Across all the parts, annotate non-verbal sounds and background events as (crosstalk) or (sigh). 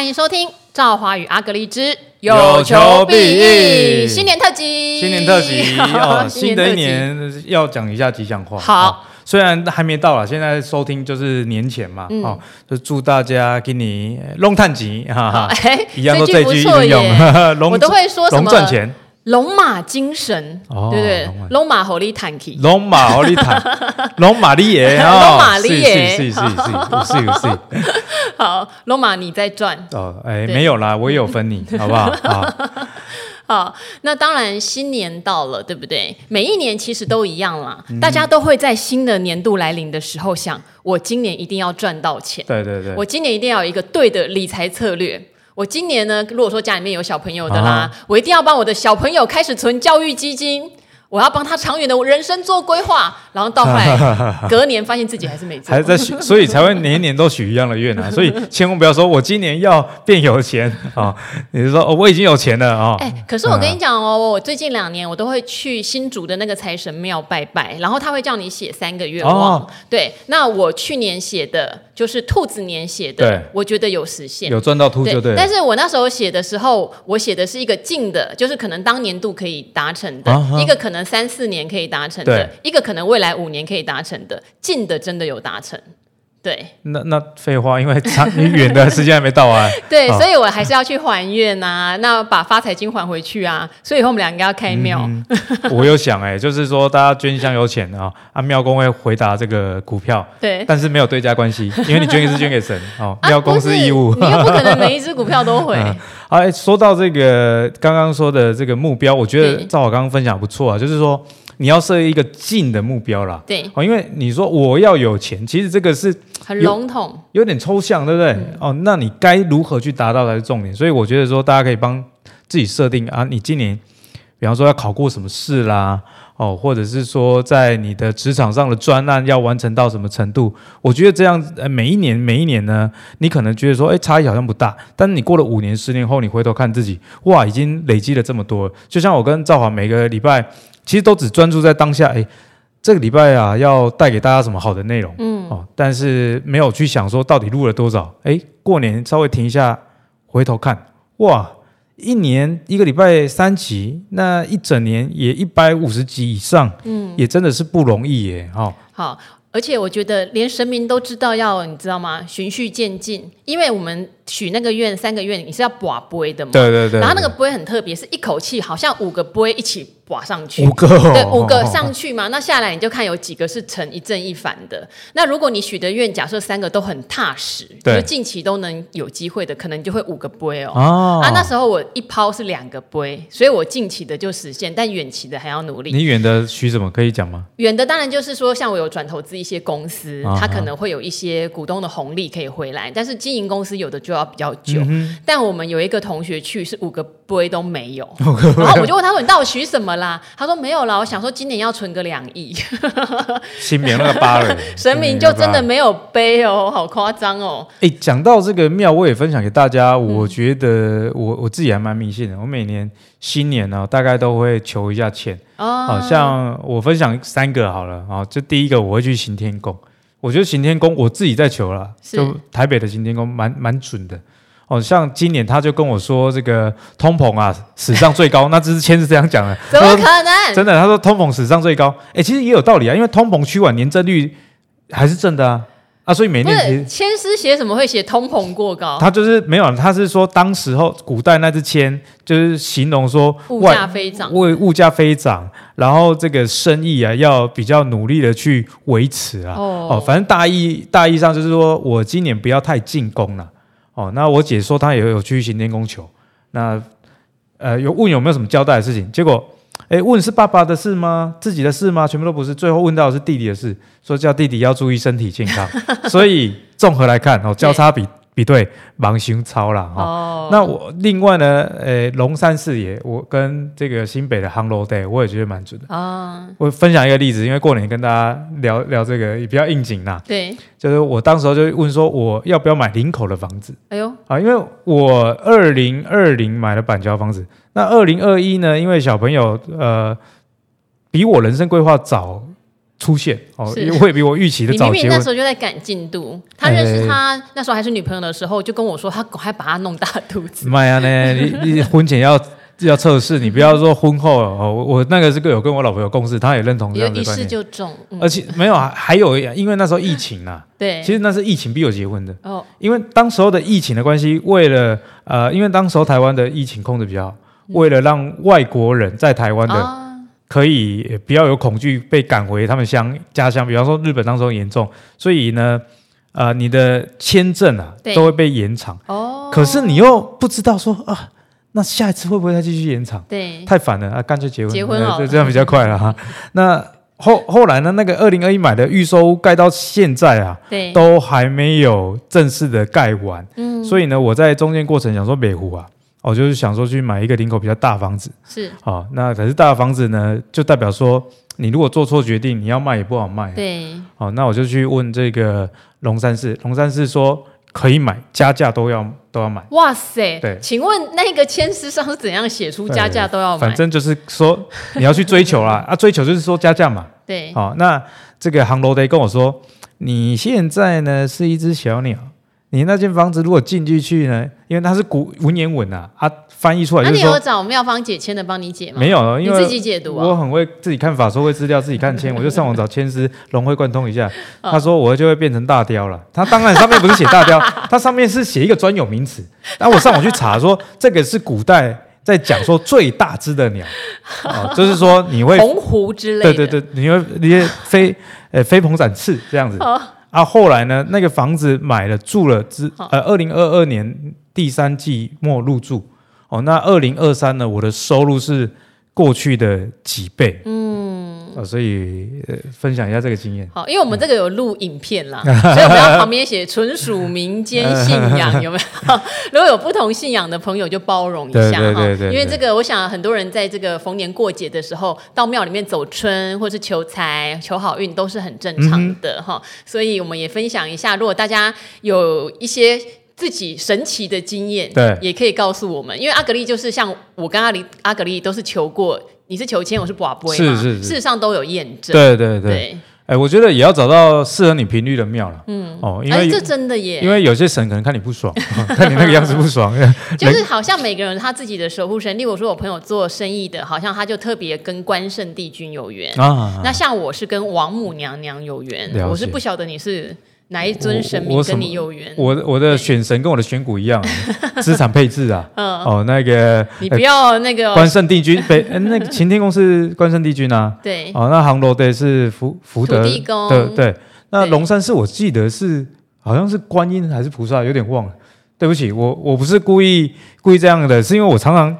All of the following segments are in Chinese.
欢迎收听《赵华与阿格丽之。有求必应。新年特辑》。(laughs) 新年特辑。哦，新的一年要讲一下吉祥话。好、哦，虽然还没到了，现在收听就是年前嘛，嗯、哦，就祝大家给你龙探吉哈哈，哎，一样都这句一用，(laughs) 我都会说什么龙赚钱。龙马精神，哦、对不对？龙马好力坦克，龙马好力坦，龙马力耶，(laughs) (laughs) 龙马力耶，是是是是是 (laughs) 是。好，龙马你在赚哦，哎，没有啦，我有分你，好不好？好，好，那当然新年到了，对不对？每一年其实都一样啦，嗯、大家都会在新的年度来临的时候想，我今年一定要赚到钱，对对对，我今年一定要有一个对的理财策略。我今年呢，如果说家里面有小朋友的啦，啊、我一定要帮我的小朋友开始存教育基金。我要帮他长远的人生做规划，然后到后来 (laughs) 隔年发现自己还是没做，还在许，所以才会年年都许一样的愿啊！所以千万不要说我今年要变有钱啊、(laughs) 哦！你是说哦，我已经有钱了啊？哎、哦欸，可是我跟你讲哦，我最近两年我都会去新竹的那个财神庙拜拜，然后他会叫你写三个愿望。哦、对，那我去年写的就是兔子年写的，我觉得有实现，有赚到兔就对。但是我那时候写的时候，我写的是一个近的，就是可能当年度可以达成的、啊、一个可能。三四年可以达成的，一个可能未来五年可以达成的，近的真的有达成。对，那那废话，因为长你远的时间还没到啊。(laughs) 对，哦、所以我还是要去还愿啊，那把发财金还回去啊。所以以后我们两个要开庙。嗯、我有想哎、欸，就是说大家捐香油钱啊，啊庙公会回答这个股票，对，但是没有对价关系，因为你捐也是捐给神 (laughs) 哦，庙公是义务，你又不可能每一只股票都回。(laughs) 哎，说到这个刚刚说的这个目标，我觉得赵老刚刚分享不错啊，就是说。你要设一个近的目标啦，对，哦，因为你说我要有钱，其实这个是很笼统，有点抽象，对不对？嗯、哦，那你该如何去达到才是重点。所以我觉得说，大家可以帮自己设定啊，你今年，比方说要考过什么试啦，哦，或者是说在你的职场上的专案要完成到什么程度，我觉得这样，呃，每一年每一年呢，你可能觉得说，哎，差异好像不大，但是你过了五年、十年后，你回头看自己，哇，已经累积了这么多。就像我跟赵华每个礼拜。其实都只专注在当下，哎，这个礼拜啊，要带给大家什么好的内容？嗯，哦，但是没有去想说到底录了多少。哎，过年稍微停一下，回头看，哇，一年一个礼拜三集，那一整年也一百五十集以上，嗯，也真的是不容易耶，哈、哦。好。而且我觉得连神明都知道要，你知道吗？循序渐进，因为我们许那个愿三个愿，你是要把杯的嘛。对对对。然后那个杯很特别，是一口气好像五个杯一起跋上去。五个、哦。对，五个上去嘛，哦、那下来你就看有几个是成一正一反的。那如果你许的愿，假设三个都很踏实，对就近期都能有机会的，可能你就会五个杯哦。哦。啊，那时候我一抛是两个杯，所以我近期的就实现，但远期的还要努力。你远的许什么？可以讲吗？远的当然就是说，像我有转投资。一些公司，它可能会有一些股东的红利可以回来，但是经营公司有的就要比较久。嗯、但我们有一个同学去是五个杯都没有，(laughs) 然后我就问他说：“你到底许什么啦？”他说：“没有啦，我想说今年要存个两亿。(laughs) ” (laughs) 新年那个八了，神明就真的没有杯哦，好夸张哦。哎，讲到这个庙，我也分享给大家。我觉得我我自己还蛮迷信的，我每年新年呢，大概都会求一下签。好、哦、像我分享三个好了啊，就第一个我会去行天宫，我觉得行天宫我自己在求了，就台北的行天宫蛮蛮准的。哦，像今年他就跟我说这个通膨啊史上最高，(laughs) 那这是签是这样讲的，怎么可能？真的，他说通膨史上最高，哎，其实也有道理啊，因为通膨趋缓，年增率还是正的啊。啊，所以每年签诗写什么会写通膨过高？他就是没有，他是说当时候古代那支签就是形容说物价飞涨，为物价飞涨，然后这个生意啊要比较努力的去维持啊。哦，哦，反正大意大意上就是说我今年不要太进攻了。哦，那我姐说她也有去行天宫求，那呃有问有没有什么交代的事情，结果。哎，问是爸爸的事吗？自己的事吗？全部都不是。最后问到的是弟弟的事，说叫弟弟要注意身体健康。(laughs) 所以综合来看，哦，交叉比对比对，盲行超了哈。哦，那我另外呢，呃，龙山寺爷，我跟这个新北的航楼 day，我也觉得蛮准的。哦，我分享一个例子，因为过年跟大家聊聊这个也比较应景呐。对，就是我当时候就问说，我要不要买林口的房子？哎呦，啊，因为我二零二零买了板桥房子。那二零二一呢？因为小朋友呃比我人生规划早出现哦，也会比我预期的早结婚。你明明那时候就在赶进度，他认识他那时候还是女朋友的时候，就跟我说他还把他弄大肚子。妈呀呢，你你婚前要。要测试，你不要说婚后哦。我我那个是个有跟我老婆有共识，她也认同这样的观念。一试就中，嗯、而且没有啊还有因为那时候疫情啊，(coughs) 对，其实那是疫情逼我结婚的。哦，因为当时候的疫情的关系，为了呃，因为当时候台湾的疫情控制比较好，嗯、为了让外国人在台湾的可以不要有恐惧被赶回他们乡家乡，比方说日本当时候严重，所以呢，呃，你的签证啊都会被延长。哦，可是你又不知道说啊。那下一次会不会再继续延长？对，太烦了啊！干脆结婚，结婚了，这这样比较快了哈。那后后来呢？那个二零二一买的预售屋盖到现在啊，对，都还没有正式的盖完。嗯，所以呢，我在中间过程想说北湖啊，我就是想说去买一个林口比较大房子。是，好，那可是大房子呢，就代表说你如果做错决定，你要卖也不好卖。对，好，那我就去问这个龙山寺，龙山寺说。可以买，加价都要都要买。哇塞！对，请问那个签诗上是怎样写出加价都要买？反正就是说你要去追求啦，啊，追求就是说加价嘛。对，好，那这个杭楼的跟我说，你现在呢是一只小鸟。你那间房子如果进去去呢？因为它是古文言文啊，它翻译出来就是说。那、啊、你有找妙方解签的帮你解吗？没有，因为你自己解读啊。我很会自己看法说会资料，自己看签，(laughs) 我就上网找签师融会贯通一下。他说我就会变成大雕了。他当然上面不是写大雕，(laughs) 他上面是写一个专有名词。然后我上网去查说，这个是古代在讲说最大只的鸟，(laughs) 哦、就是说你会鸿鹄之类的。对对对，你会你会飞呃飞蓬展翅这样子。啊，后来呢？那个房子买了住了，之呃，二零二二年第三季末入住。哦，那二零二三呢？我的收入是过去的几倍。嗯，哦，所以呃，分享一下这个经验。好，因为我们这个有录影片啦，嗯、所以我们要旁边写纯属民间信仰，有没有？(laughs) 如果有不同信仰的朋友，就包容一下哈。因为这个，我想很多人在这个逢年过节的时候，到庙里面走春，或是求财、求好运，都是很正常的哈。嗯、所以我们也分享一下，如果大家有一些。自己神奇的经验，对，也可以告诉我们。因为阿格丽就是像我跟阿里阿格丽都是求过，你是求签，我是博杯嘛，是是是，事实上都有验证。对对对，哎，我觉得也要找到适合你频率的庙了。嗯，哦，因为这真的耶，因为有些神可能看你不爽，(laughs) 看你那个样子不爽。(laughs) 就是好像每个人他自己的守护神，例如说我朋友做生意的，好像他就特别跟关圣帝君有缘啊。那像我是跟王母娘娘有缘，我是不晓得你是。哪一尊神明跟你有缘？我我的选神跟我的选股一样，(laughs) 资产配置啊。哦，那个你不要那个关圣帝君，(laughs) 北，那个擎天宫是关圣帝君啊。对。哦，那航楼的是福福德的，对。那龙山寺我记得是好像是观音还是菩萨，有点忘了。对不起，我我不是故意故意这样的，是因为我常常。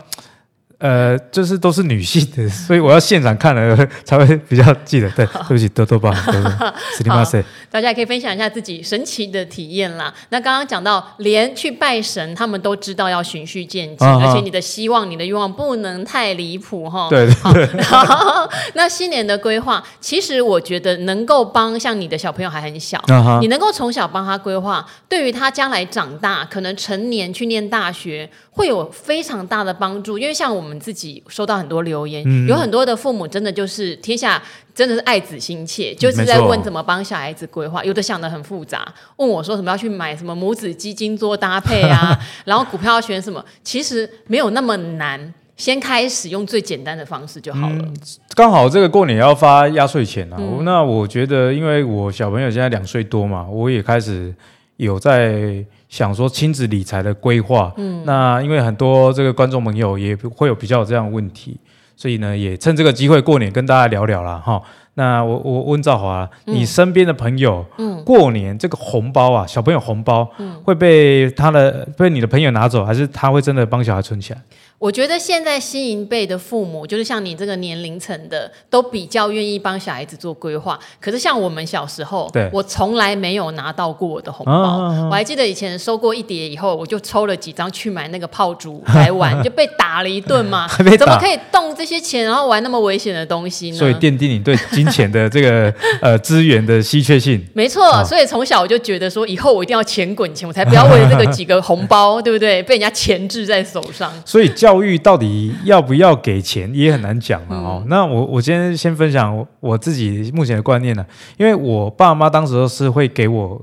呃，就是都是女性的，(laughs) 所以我要现场看了才会比较记得。对，对不起，多多吧，(laughs) 大家也可以分享一下自己神奇的体验啦。那刚刚讲到，连去拜神，他们都知道要循序渐进，啊、而且你的希望、你的愿望不能太离谱哈。对对对。好，那新年的规划，其实我觉得能够帮像你的小朋友还很小，啊、你能够从小帮他规划，对于他将来长大，可能成年去念大学。会有非常大的帮助，因为像我们自己收到很多留言，嗯、有很多的父母真的就是天下真的是爱子心切，就是在问怎么帮小孩子规划，有的想的很复杂，问我说什么要去买什么母子基金做搭配啊，(laughs) 然后股票要选什么，其实没有那么难，先开始用最简单的方式就好了。嗯、刚好这个过年要发压岁钱啊，嗯、那我觉得因为我小朋友现在两岁多嘛，我也开始有在。想说亲子理财的规划，嗯，那因为很多这个观众朋友也会有比较有这样的问题，所以呢，也趁这个机会过年跟大家聊聊啦。哈。那我我问兆华，嗯、你身边的朋友，嗯，过年这个红包啊，小朋友红包，嗯，会被他的被你的朋友拿走，还是他会真的帮小孩存起来？我觉得现在新一辈的父母，就是像你这个年龄层的，都比较愿意帮小孩子做规划。可是像我们小时候，对我从来没有拿到过我的红包。啊啊啊我还记得以前收过一叠以后，我就抽了几张去买那个炮竹来玩，(laughs) 就被打了一顿嘛。(laughs) 怎么可以动这些钱，然后玩那么危险的东西呢？所以奠定你对金钱的这个 (laughs) 呃资源的稀缺性。没错，所以从小我就觉得说，以后我一定要钱滚钱，我才不要为了这个几个红包，对不对？被人家钳制在手上。所以教育到底要不要给钱也很难讲了哦。嗯、那我我今天先分享我自己目前的观念呢，因为我爸妈当时都是会给我。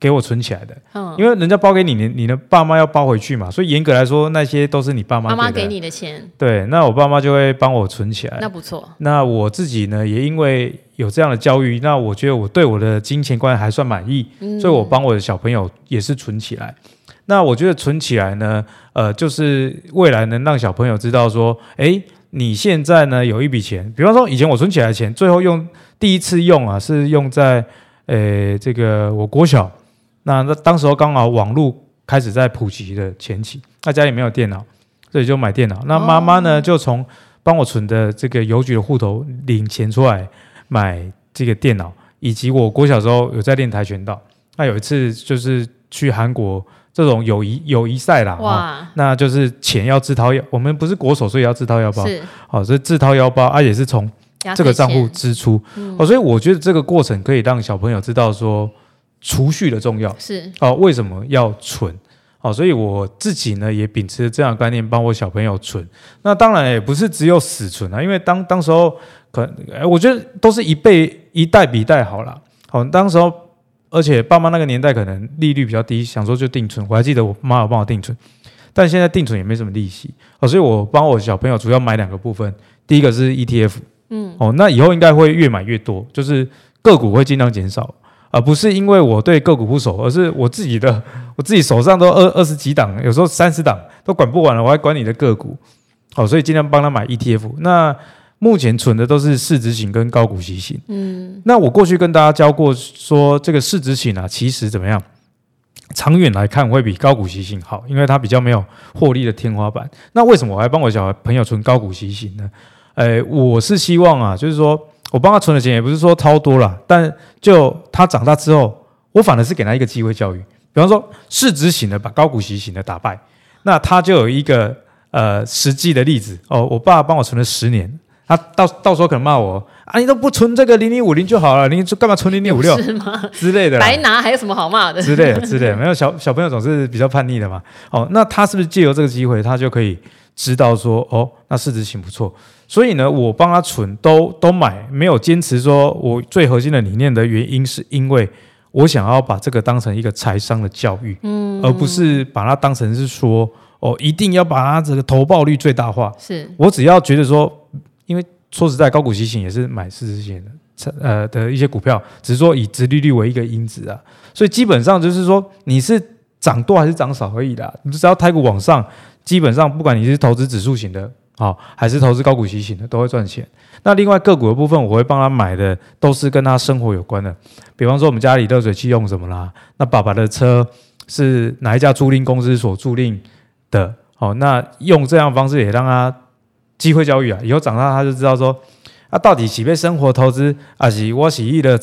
给我存起来的，嗯，因为人家包给你，你你的爸妈要包回去嘛，所以严格来说，那些都是你爸妈妈妈给你的钱。对，那我爸妈就会帮我存起来，那不错。那我自己呢，也因为有这样的教育，那我觉得我对我的金钱观还算满意，嗯，所以我帮我的小朋友也是存起来。那我觉得存起来呢，呃，就是未来能让小朋友知道说，哎，你现在呢有一笔钱，比方说以前我存起来的钱，最后用第一次用啊，是用在，呃，这个我国小。那那当时候刚好网络开始在普及的前期，那家里没有电脑，所以就买电脑。那妈妈呢，就从帮我存的这个邮局的户头领钱出来买这个电脑，以及我国小时候有在练跆拳道。那有一次就是去韩国这种友谊友谊赛啦，哇，那就是钱要自掏腰，我们不是国手，所以要自掏腰包。是，好，所以自掏腰包，啊，也是从这个账户支出。哦，所以我觉得这个过程可以让小朋友知道说。储蓄的重要是哦，为什么要存？哦，所以我自己呢也秉持这样的概念，帮我小朋友存。那当然也不是只有死存啊，因为当当时候可能，我觉得都是一辈一代比一代好了。好，当时候而且爸妈那个年代可能利率比较低，想说就定存。我还记得我妈有帮我定存，但现在定存也没什么利息。哦，所以我帮我小朋友主要买两个部分，第一个是 ETF，嗯，哦，那以后应该会越买越多，就是个股会尽量减少。而不是因为我对个股不熟，而是我自己的，我自己手上都二二十几档，有时候三十档都管不完了，我还管你的个股，好，所以尽量帮他买 ETF。那目前存的都是市值型跟高股息型。嗯，那我过去跟大家教过，说这个市值型啊，其实怎么样？长远来看会比高股息型好，因为它比较没有获利的天花板。那为什么我还帮我小孩朋友存高股息型呢？呃，我是希望啊，就是说。我帮他存的钱也不是说超多了，但就他长大之后，我反而是给他一个机会教育。比方说市值型的把高股息型的打败，那他就有一个呃实际的例子哦。我爸帮我存了十年，他到到时候可能骂我啊，你都不存这个零零五零就好了，你干嘛存零零五六 (laughs) 之类的？白拿还有什么好骂的？之类的之类的，(laughs) 没有小小朋友总是比较叛逆的嘛。哦，那他是不是借由这个机会，他就可以知道说哦，那市值挺不错。所以呢，我帮他存都都买，没有坚持说我最核心的理念的原因，是因为我想要把这个当成一个财商的教育，嗯，而不是把它当成是说哦，一定要把它这个投报率最大化。是我只要觉得说，说实在，高股息型也是买市值型的，呃的一些股票，只是说以殖利率为一个因子啊，所以基本上就是说你是涨多还是涨少而已啦。你只要台股往上，基本上不管你是投资指数型的。好，还是投资高股息型的都会赚钱。那另外个股的部分，我会帮他买的都是跟他生活有关的，比方说我们家里热水器用什么啦，那爸爸的车是哪一家租赁公司所租赁的。好，那用这样方式也让他机会教育啊，以后长大他就知道说，啊到底是被生活投资，还是我喜意的。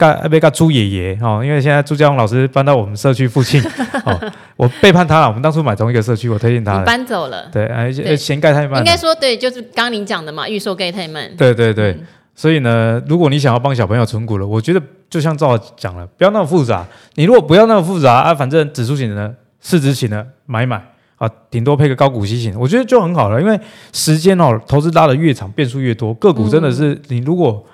干被干朱爷爷哦，因为现在朱家宏老师搬到我们社区附近 (laughs) 哦，我背叛他了。我们当初买同一个社区，我推荐他了。搬走了，对，而且嫌盖太慢。应该说对，就是刚刚您讲的嘛，预售盖太慢。对对对，嗯、所以呢，如果你想要帮小朋友存股了，我觉得就像赵老讲了，不要那么复杂。你如果不要那么复杂啊，反正指数型的、市值型的买一买啊，顶多配个高股息型，我觉得就很好了。因为时间哦，投资拉得越长，变数越多，个股真的是、嗯、你如果。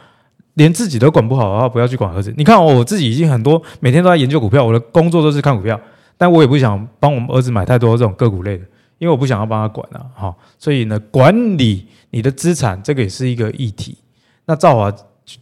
连自己都管不好的话，不要去管儿子。你看，我自己已经很多每天都在研究股票，我的工作都是看股票，但我也不想帮我们儿子买太多这种个股类的，因为我不想要帮他管啊。好，所以呢，管理你的资产这个也是一个议题。那赵华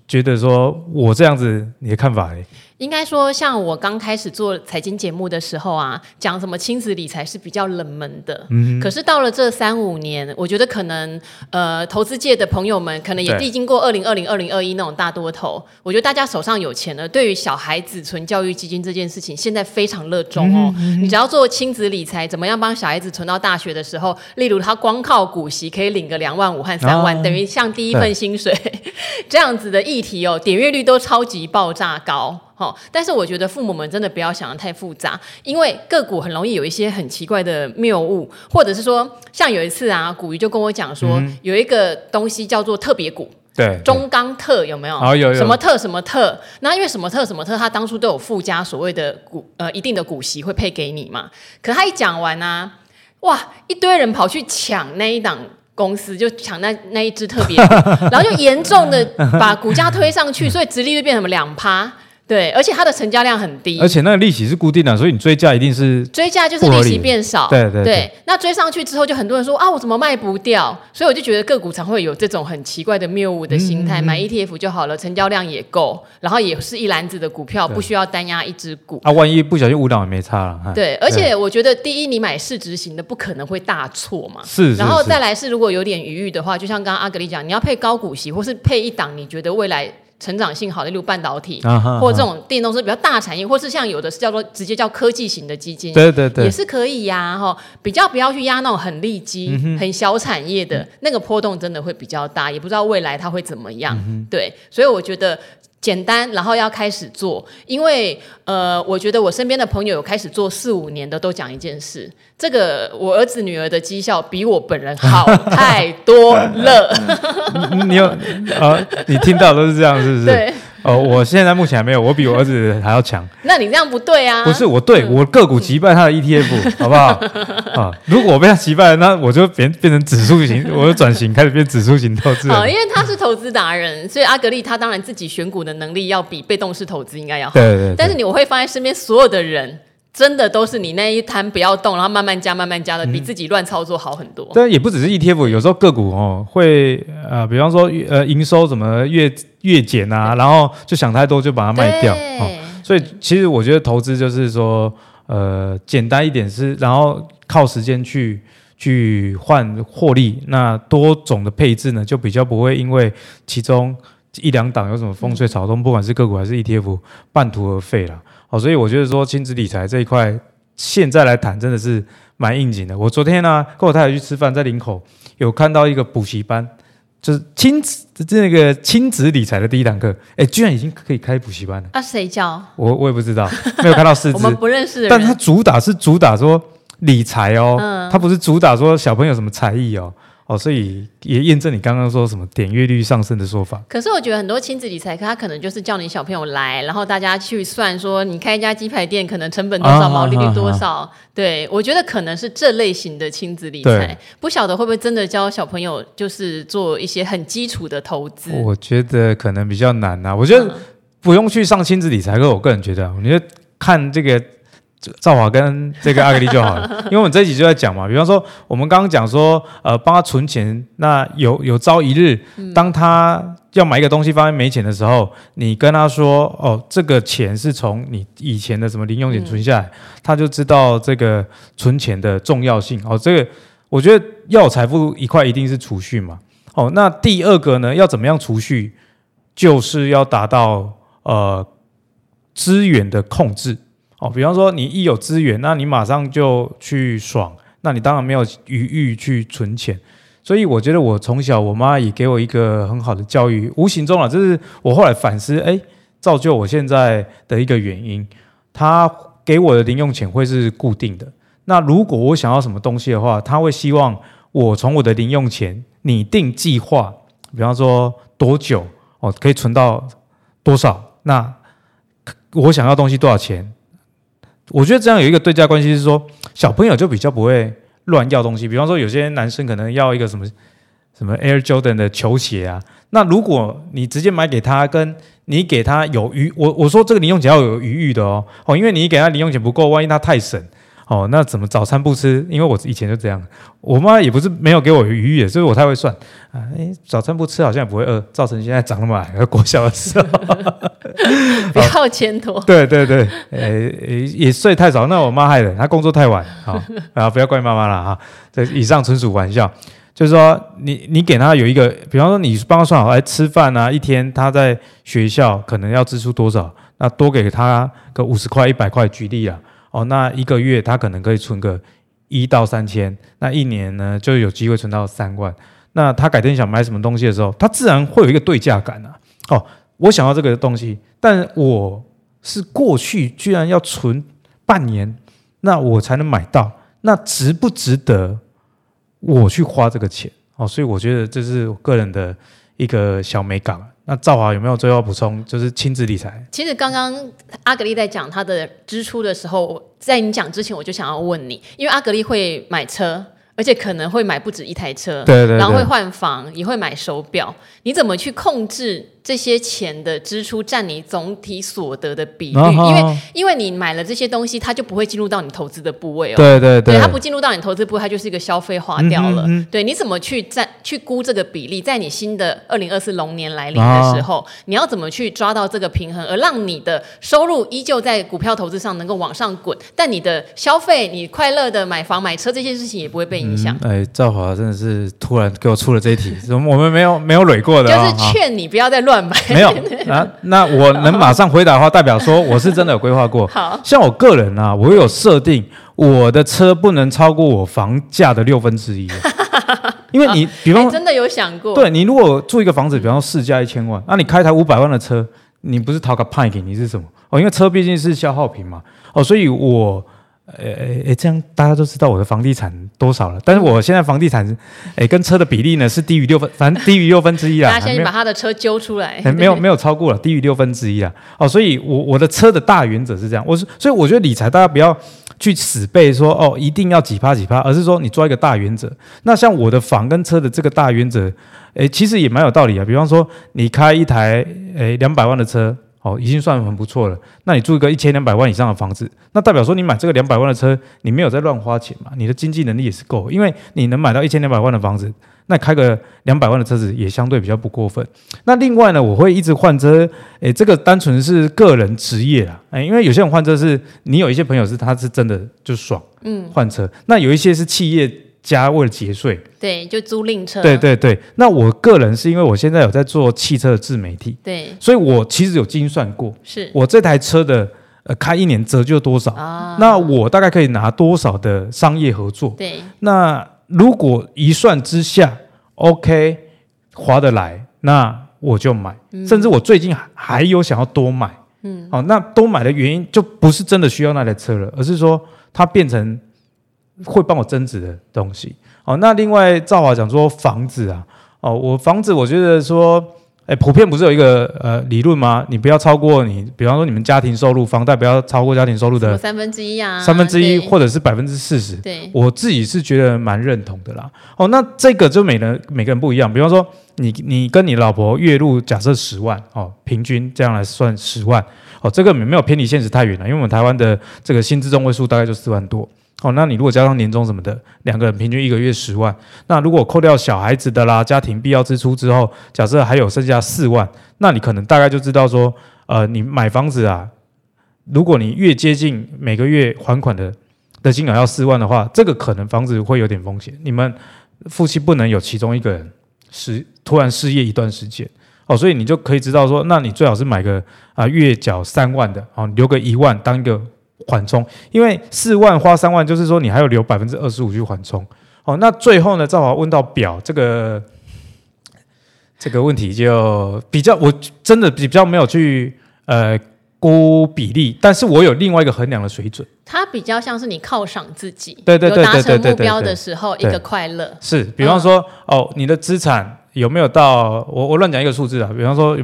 觉得说，我这样子，你的看法呢？应该说，像我刚开始做财经节目的时候啊，讲什么亲子理财是比较冷门的。嗯。可是到了这三五年，我觉得可能呃，投资界的朋友们可能也历经过二零二零、二零二一那种大多头。我觉得大家手上有钱了，对于小孩子存教育基金这件事情，现在非常热衷哦。嗯。你只要做亲子理财，怎么样帮小孩子存到大学的时候，例如他光靠股息可以领个两万五和三万，哦，等于像第一份薪水 (laughs) 这样子的议题哦，点阅率都超级爆炸高。好，但是我觉得父母们真的不要想的太复杂，因为个股很容易有一些很奇怪的谬误，或者是说，像有一次啊，古鱼就跟我讲说，嗯、有一个东西叫做特别股，对，中钢特有没有？哦，有有。什么特什么特？那因为什么特什么特，他当初都有附加所谓的股呃一定的股息会配给你嘛。可他一讲完啊，哇，一堆人跑去抢那一档公司，就抢那那一只特别股，(laughs) 然后就严重的把股价推上去，所以殖利率变成什么两趴。对，而且它的成交量很低，而且那个利息是固定的，所以你追价一定是追价就是利息变少。对对对，对，那追上去之后，就很多人说啊，我怎么卖不掉？所以我就觉得个股常会有这种很奇怪的谬误的心态，嗯、买 ETF 就好了，成交量也够，然后也是一篮子的股票，不需要单押一只股。啊，万一不小心误导也没差了。对，而且我觉得第一，你买市值型的不可能会大错嘛。是，是，是。然后再来是，如果有点余裕的话，就像刚刚阿格力讲，你要配高股息，或是配一档，你觉得未来。成长性好的，例如半导体，啊、哈哈或这种电动车比较大产业，或是像有的是叫做直接叫科技型的基金，对对对，也是可以呀、啊。哈，比较不要去压那种很利基、嗯、很小产业的那个波动，真的会比较大，也不知道未来它会怎么样。嗯、对，所以我觉得。简单，然后要开始做，因为呃，我觉得我身边的朋友有开始做四五年的，都讲一件事：这个我儿子女儿的绩效比我本人好太多了。(laughs) 你有啊、呃？你听到都是这样，是不是？对。哦，我现在目前还没有，我比我儿子还要强。那你这样不对啊！不是我对，我个股击败他的 ETF，(laughs) 好不好？啊，如果我被他击败了，那我就变变成指数型，(laughs) 我就转型开始变指数型投资。好，因为他是投资达人，所以阿格力他当然自己选股的能力要比被动式投资应该要好。对对对。但是你我会发现身边所有的人。真的都是你那一摊不要动，然后慢慢加慢慢加的，比自己乱操作好很多。但也不只是 ETF，有时候个股哦会呃，比方说呃营收怎么月月减啊，然后就想太多就把它卖掉。哦，所以其实我觉得投资就是说呃简单一点是，然后靠时间去去换获利，那多种的配置呢就比较不会因为其中一两档有什么风吹草动，不管是个股还是 ETF，半途而废了。哦，所以我觉得说亲子理财这一块，现在来谈真的是蛮应景的。我昨天呢、啊、跟我太太去吃饭，在林口有看到一个补习班，就是亲子这个亲子理财的第一堂课，哎，居然已经可以开补习班了。啊，谁教？我我也不知道，没有看到师资。(laughs) 我们不认识。但他主打是主打说理财哦，嗯、他不是主打说小朋友什么才艺哦。哦，所以也验证你刚刚说什么点阅率上升的说法。可是我觉得很多亲子理财课，他可能就是叫你小朋友来，然后大家去算说，你开一家鸡排店可能成本多少，毛利率多少。啊啊啊啊、对，我觉得可能是这类型的亲子理财，不晓得会不会真的教小朋友就是做一些很基础的投资。我觉得可能比较难呐、啊。我觉得不用去上亲子理财课，我个人觉得，我觉得看这个。赵华跟这个阿格力就好了，(laughs) 因为我们这一集就在讲嘛，比方说我们刚刚讲说，呃，帮他存钱，那有有朝一日，当他要买一个东西发现没钱的时候，你跟他说，哦，这个钱是从你以前的什么零用钱存下来，他就知道这个存钱的重要性。哦，这个我觉得要有财富一块一定是储蓄嘛。哦，那第二个呢，要怎么样储蓄，就是要达到呃资源的控制。哦，比方说你一有资源，那你马上就去爽，那你当然没有余裕去存钱。所以我觉得我从小我妈也给我一个很好的教育，无形中啊，这是我后来反思，哎，造就我现在的一个原因。她给我的零用钱会是固定的。那如果我想要什么东西的话，她会希望我从我的零用钱拟定计划，比方说多久哦可以存到多少，那我想要东西多少钱。我觉得这样有一个对价关系，是说小朋友就比较不会乱要东西。比方说，有些男生可能要一个什么什么 Air Jordan 的球鞋啊，那如果你直接买给他，跟你给他有余，我我说这个零用钱要有余裕的哦哦，因为你给他零用钱不够，万一他太省。哦，那怎么早餐不吃？因为我以前就这样，我妈也不是没有给我余裕，所以我太会算啊。哎，早餐不吃好像也不会饿，造成现在长那么矮。(laughs) 国小的时候，(laughs) 不要牵拖。对对对，呃，也睡太早，那我妈害的，她工作太晚。好啊，不要怪妈妈了啊。这以上纯属玩笑，就是说你你给她有一个，比方说你帮她算好，哎吃饭啊，一天她在学校可能要支出多少，那多给她个五十块、一百块，举例啊。哦，那一个月他可能可以存个一到三千，那一年呢就有机会存到三万。那他改天想买什么东西的时候，他自然会有一个对价感啊。哦，我想要这个东西，但我是过去居然要存半年，那我才能买到，那值不值得我去花这个钱？哦，所以我觉得这是我个人的一个小美感。那赵华有没有最后补充？就是亲子理财。其实刚刚阿格丽在讲他的支出的时候，在你讲之前，我就想要问你，因为阿格丽会买车。而且可能会买不止一台车，对对对，然后会换房，也会买手表。你怎么去控制这些钱的支出占你总体所得的比率？哦、因为因为你买了这些东西，它就不会进入到你投资的部位哦。对对对，对，它不进入到你投资部位，它就是一个消费花掉了。嗯嗯嗯，对，你怎么去占去估这个比例？在你新的二零二四龙年来临的时候，哦，(laughs) 你要怎么去抓到这个平衡，而让你的收入依旧在股票投资上能够往上滚，但你的消费、你快乐的买房买车这些事情也不会被影响。嗯、哎，赵华真的是突然给我出了这一题，我们没有没有累过的，就是劝你不要再乱买。(laughs) 没有啊那我能马上回答的话，代表说我是真的有规划过。(laughs) 好，像我个人啊，我有设定我的车不能超过我房价的六分之一，(laughs) 因为你比方、哎、真的有想过，对你如果住一个房子，比方说市价一千万，那、啊、你开台五百万的车，你不是讨个派给你是什么？哦，因为车毕竟是消耗品嘛，哦，所以我。呃呃，这样大家都知道我的房地产多少了。但是我现在房地产，诶，跟车的比例呢是低于六分，反正低于六分之一啊。大家先把他的车揪出来。没有没有超过了，低于六分之一啊。哦，所以我我的车的大原则是这样。我是所以我觉得理财大家不要去死背说哦一定要几趴几趴，而是说你抓一个大原则。那像我的房跟车的这个大原则，诶，其实也蛮有道理啊。比方说你开一台诶两百万的车。哦，已经算很不错了。那你住一个一千两百万以上的房子，那代表说你买这个两百万的车，你没有在乱花钱嘛？你的经济能力也是够，因为你能买到一千两百万的房子，那开个两百万的车子也相对比较不过分。那另外呢，我会一直换车，诶，这个单纯是个人职业啊，诶，因为有些人换车是你有一些朋友是他是真的就爽，嗯，换车。那有一些是企业。家为了节税，对，就租赁车。对对对，那我个人是因为我现在有在做汽车的自媒体，对，所以我其实有精算过，是。我这台车的呃开一年折旧多少啊？那我大概可以拿多少的商业合作？对，那如果一算之下，OK，划得来，那我就买，嗯、甚至我最近还有想要多买，嗯，好，那多买的原因就不是真的需要那台车了，而是说它变成。会帮我增值的东西哦。那另外赵华讲说房子啊，哦，我房子我觉得说，哎，普遍不是有一个呃理论吗？你不要超过你，比方说你们家庭收入，房贷不要超过家庭收入的三分之一啊，三分之一或者是百分之四十。对，我自己是觉得蛮认同的啦。哦，那这个就每人每个人不一样。比方说你你跟你老婆月入假设十万哦，平均这样来算十万哦，这个没有偏离现实太远了，因为我们台湾的这个薪资中位数大概就四万多。哦，那你如果加上年终什么的，两个人平均一个月十万。那如果扣掉小孩子的啦、家庭必要支出之后，假设还有剩下四万，那你可能大概就知道说，呃，你买房子啊，如果你越接近每个月还款的的金额要四万的话，这个可能房子会有点风险。你们夫妻不能有其中一个人失突然失业一段时间哦，所以你就可以知道说，那你最好是买个啊、月缴三万的哦，留个一万当一个。缓冲，因为四万花三万，就是说你还有留百分之二十五去缓冲。哦，那最后呢，赵华问到表这个这个问题，就比较我真的比较没有去呃估比例，但是我有另外一个衡量的水准。它比较像是你犒赏自己，对对对对对对，达成目标的时候一个快乐。是，比方说哦，你的资产有没有到？我我乱讲一个数字啊，比方说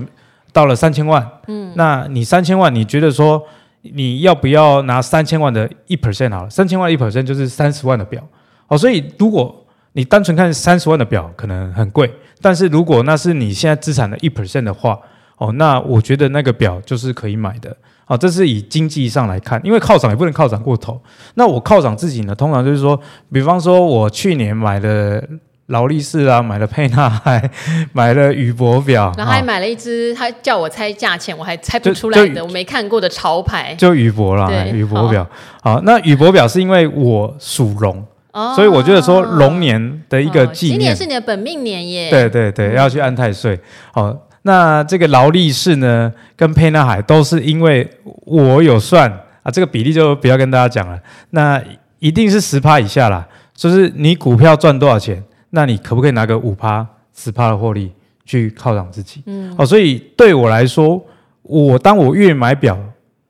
到了三千万，嗯，那你三千万，你觉得说？你要不要拿三千万的一 percent 好了？三千万一 percent 就是三十万的表哦。所以如果你单纯看三十万的表，可能很贵。但是如果那是你现在资产的一 percent 的话，哦，那我觉得那个表就是可以买的。好，这是以经济上来看，因为靠涨也不能靠涨过头。那我靠涨自己呢，通常就是说，比方说我去年买的。劳力士啊，买了沛纳海，买了宇舶表，然后还买了一只，他叫我猜价钱，我还猜不出来的，我没看过的潮牌，就宇舶啦，宇舶表。好，那宇舶表是因为我属龙，哦，所以我觉得说龙年的一个纪念，今年是你的本命年耶，对对对，要去安太岁。好，那这个劳力士呢，跟沛纳海都是因为我有算啊，这个比例就不要跟大家讲了，那一定是十趴以下啦，就是你股票赚多少钱。那你可不可以拿个五趴、十趴的获利去犒赏自己？嗯，哦，所以对我来说，我当我越买表，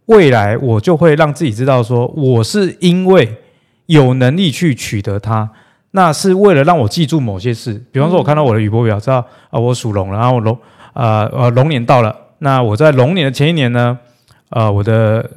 未来我就会让自己知道说，我是因为有能力去取得它，那是为了让我记住某些事，比方说，我看到我的宇舶表，知道啊，我属龙，然后龙啊呃龙年到了，那我在龙年的前一年呢，呃，我的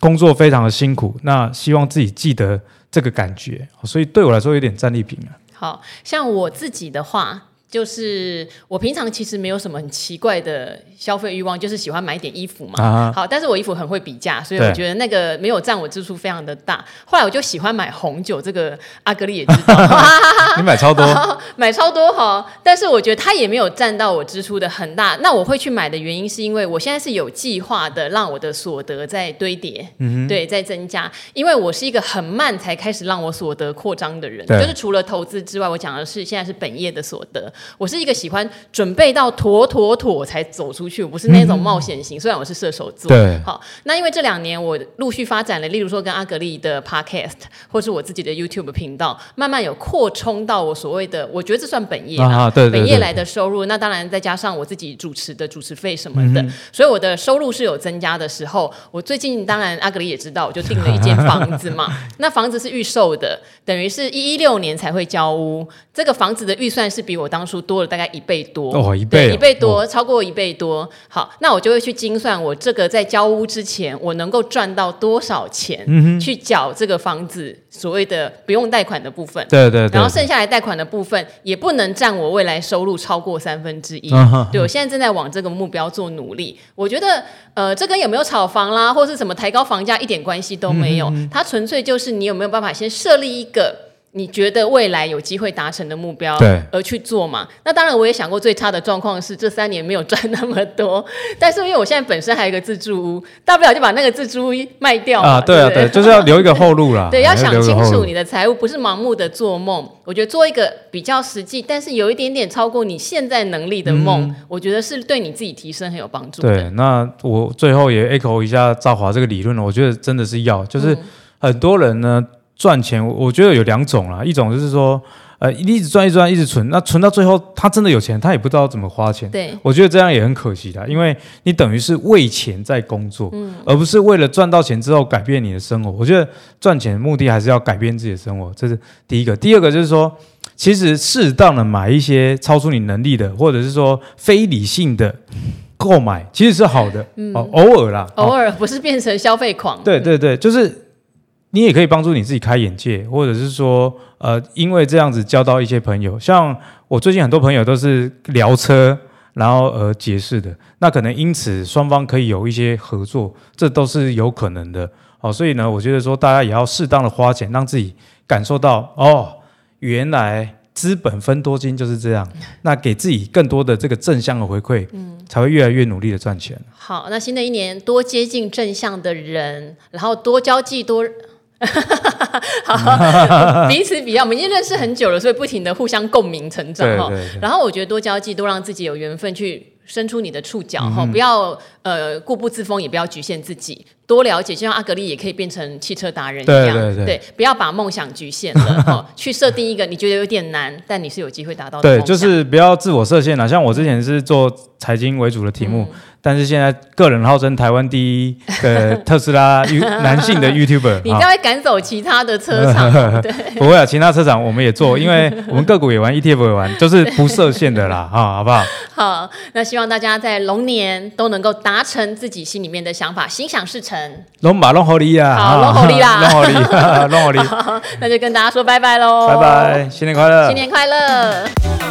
工作非常的辛苦，那希望自己记得这个感觉，所以对我来说有点战利品啊。好像我自己的话。就是我平常其实没有什么很奇怪的消费欲望，就是喜欢买点衣服嘛。啊、好，但是我衣服很会比价，所以我觉得那个没有占我支出非常的大。后来我就喜欢买红酒，这个阿格丽也知道。(laughs) 你买超多，(laughs) 买超多哈。但是我觉得它也没有占到我支出的很大。那我会去买的原因是因为我现在是有计划的让我的所得在堆叠，嗯、对，在增加。因为我是一个很慢才开始让我所得扩张的人，就是除了投资之外，我讲的是现在是本业的所得。我是一个喜欢准备到妥妥妥才走出去，我不是那种冒险型。嗯、虽然我是射手座，对，好，那因为这两年我陆续发展了，例如说跟阿格丽的 Podcast，或是我自己的 YouTube 频道，慢慢有扩充到我所谓的，我觉得这算本业啊，啊对对对对本业来的收入。那当然再加上我自己主持的主持费什么的，嗯、所以我的收入是有增加的时候。我最近当然阿格丽也知道，我就订了一间房子嘛。(laughs) 那房子是预售的，等于是一一六年才会交屋。这个房子的预算是比我当初多了大概一倍多哦，一倍，一倍多，超过一倍多。好，那我就会去精算，我这个在交屋之前，我能够赚到多少钱，去缴这个房子所谓的不用贷款的部分。对对对。然后剩下来贷款的部分，也不能占我未来收入超过三分之一。对，我现在正在往这个目标做努力。我觉得，呃，这跟有没有炒房啦，或是什么抬高房价一点关系都没有。它纯粹就是你有没有办法先设立一个。你觉得未来有机会达成的目标，对，而去做嘛？那当然，我也想过最差的状况是这三年没有赚那么多，(laughs) 但是因为我现在本身还有一个自住屋，大不了就把那个自住屋卖掉啊。对啊，对，就是要留一个后路啦。(laughs) 对，要想清楚你的财务，不是盲目的做梦。我觉得做一个比较实际，但是有一点点超过你现在能力的梦，嗯、我觉得是对你自己提升很有帮助的。对，那我最后也 echo 一下赵华这个理论，我觉得真的是要，就是很多人呢。嗯赚钱，我觉得有两种啦，一种就是说，呃，一直赚，一直赚，一直存，那存到最后，他真的有钱，他也不知道怎么花钱。对，我觉得这样也很可惜的，因为你等于是为钱在工作，嗯，而不是为了赚到钱之后改变你的生活。我觉得赚钱的目的还是要改变自己的生活，这是第一个。第二个就是说，其实适当的买一些超出你能力的，或者是说非理性的购买，其实是好的，嗯，哦，偶尔啦，偶尔不是变成消费狂。对对对，就是。你也可以帮助你自己开眼界，或者是说，呃，因为这样子交到一些朋友。像我最近很多朋友都是聊车，然后呃结识的，那可能因此双方可以有一些合作，这都是有可能的。好，所以呢，我觉得说大家也要适当的花钱，让自己感受到哦，原来资本分多金就是这样。那给自己更多的这个正向的回馈，嗯，才会越来越努力的赚钱。好，那新的一年多接近正向的人，然后多交际多。(laughs) 好，(laughs) 彼此比较，我们已经认识很久了，所以不停的互相共鸣成长哈。然后我觉得多交际，多让自己有缘分去伸出你的触角哈，嗯、不要呃固步自封，也不要局限自己，多了解，就像阿格力也可以变成汽车达人一样，对，对，对，对，不要把梦想局限了哈，(laughs) 去设定一个你觉得有点难，但你是有机会达到的。对，就是不要自我设限了。像我之前是做财经为主的题目。嗯但是现在个人号称台湾第一的特斯拉 (laughs) 男性的 YouTuber，(laughs) 你应该会赶走其他的车厂，(laughs) 对，不会啊，其他车厂我们也做，因为我们个股也玩，ETF 也玩，就是不设限的啦，哈，好不好？好，那希望大家在龙年都能够达成自己心里面的想法，心想事成。龙马龙猴利啊，好，龙猴利啦，龙猴利，龙猴利，那就跟大家说拜拜喽，拜拜，新年快乐，新年快乐。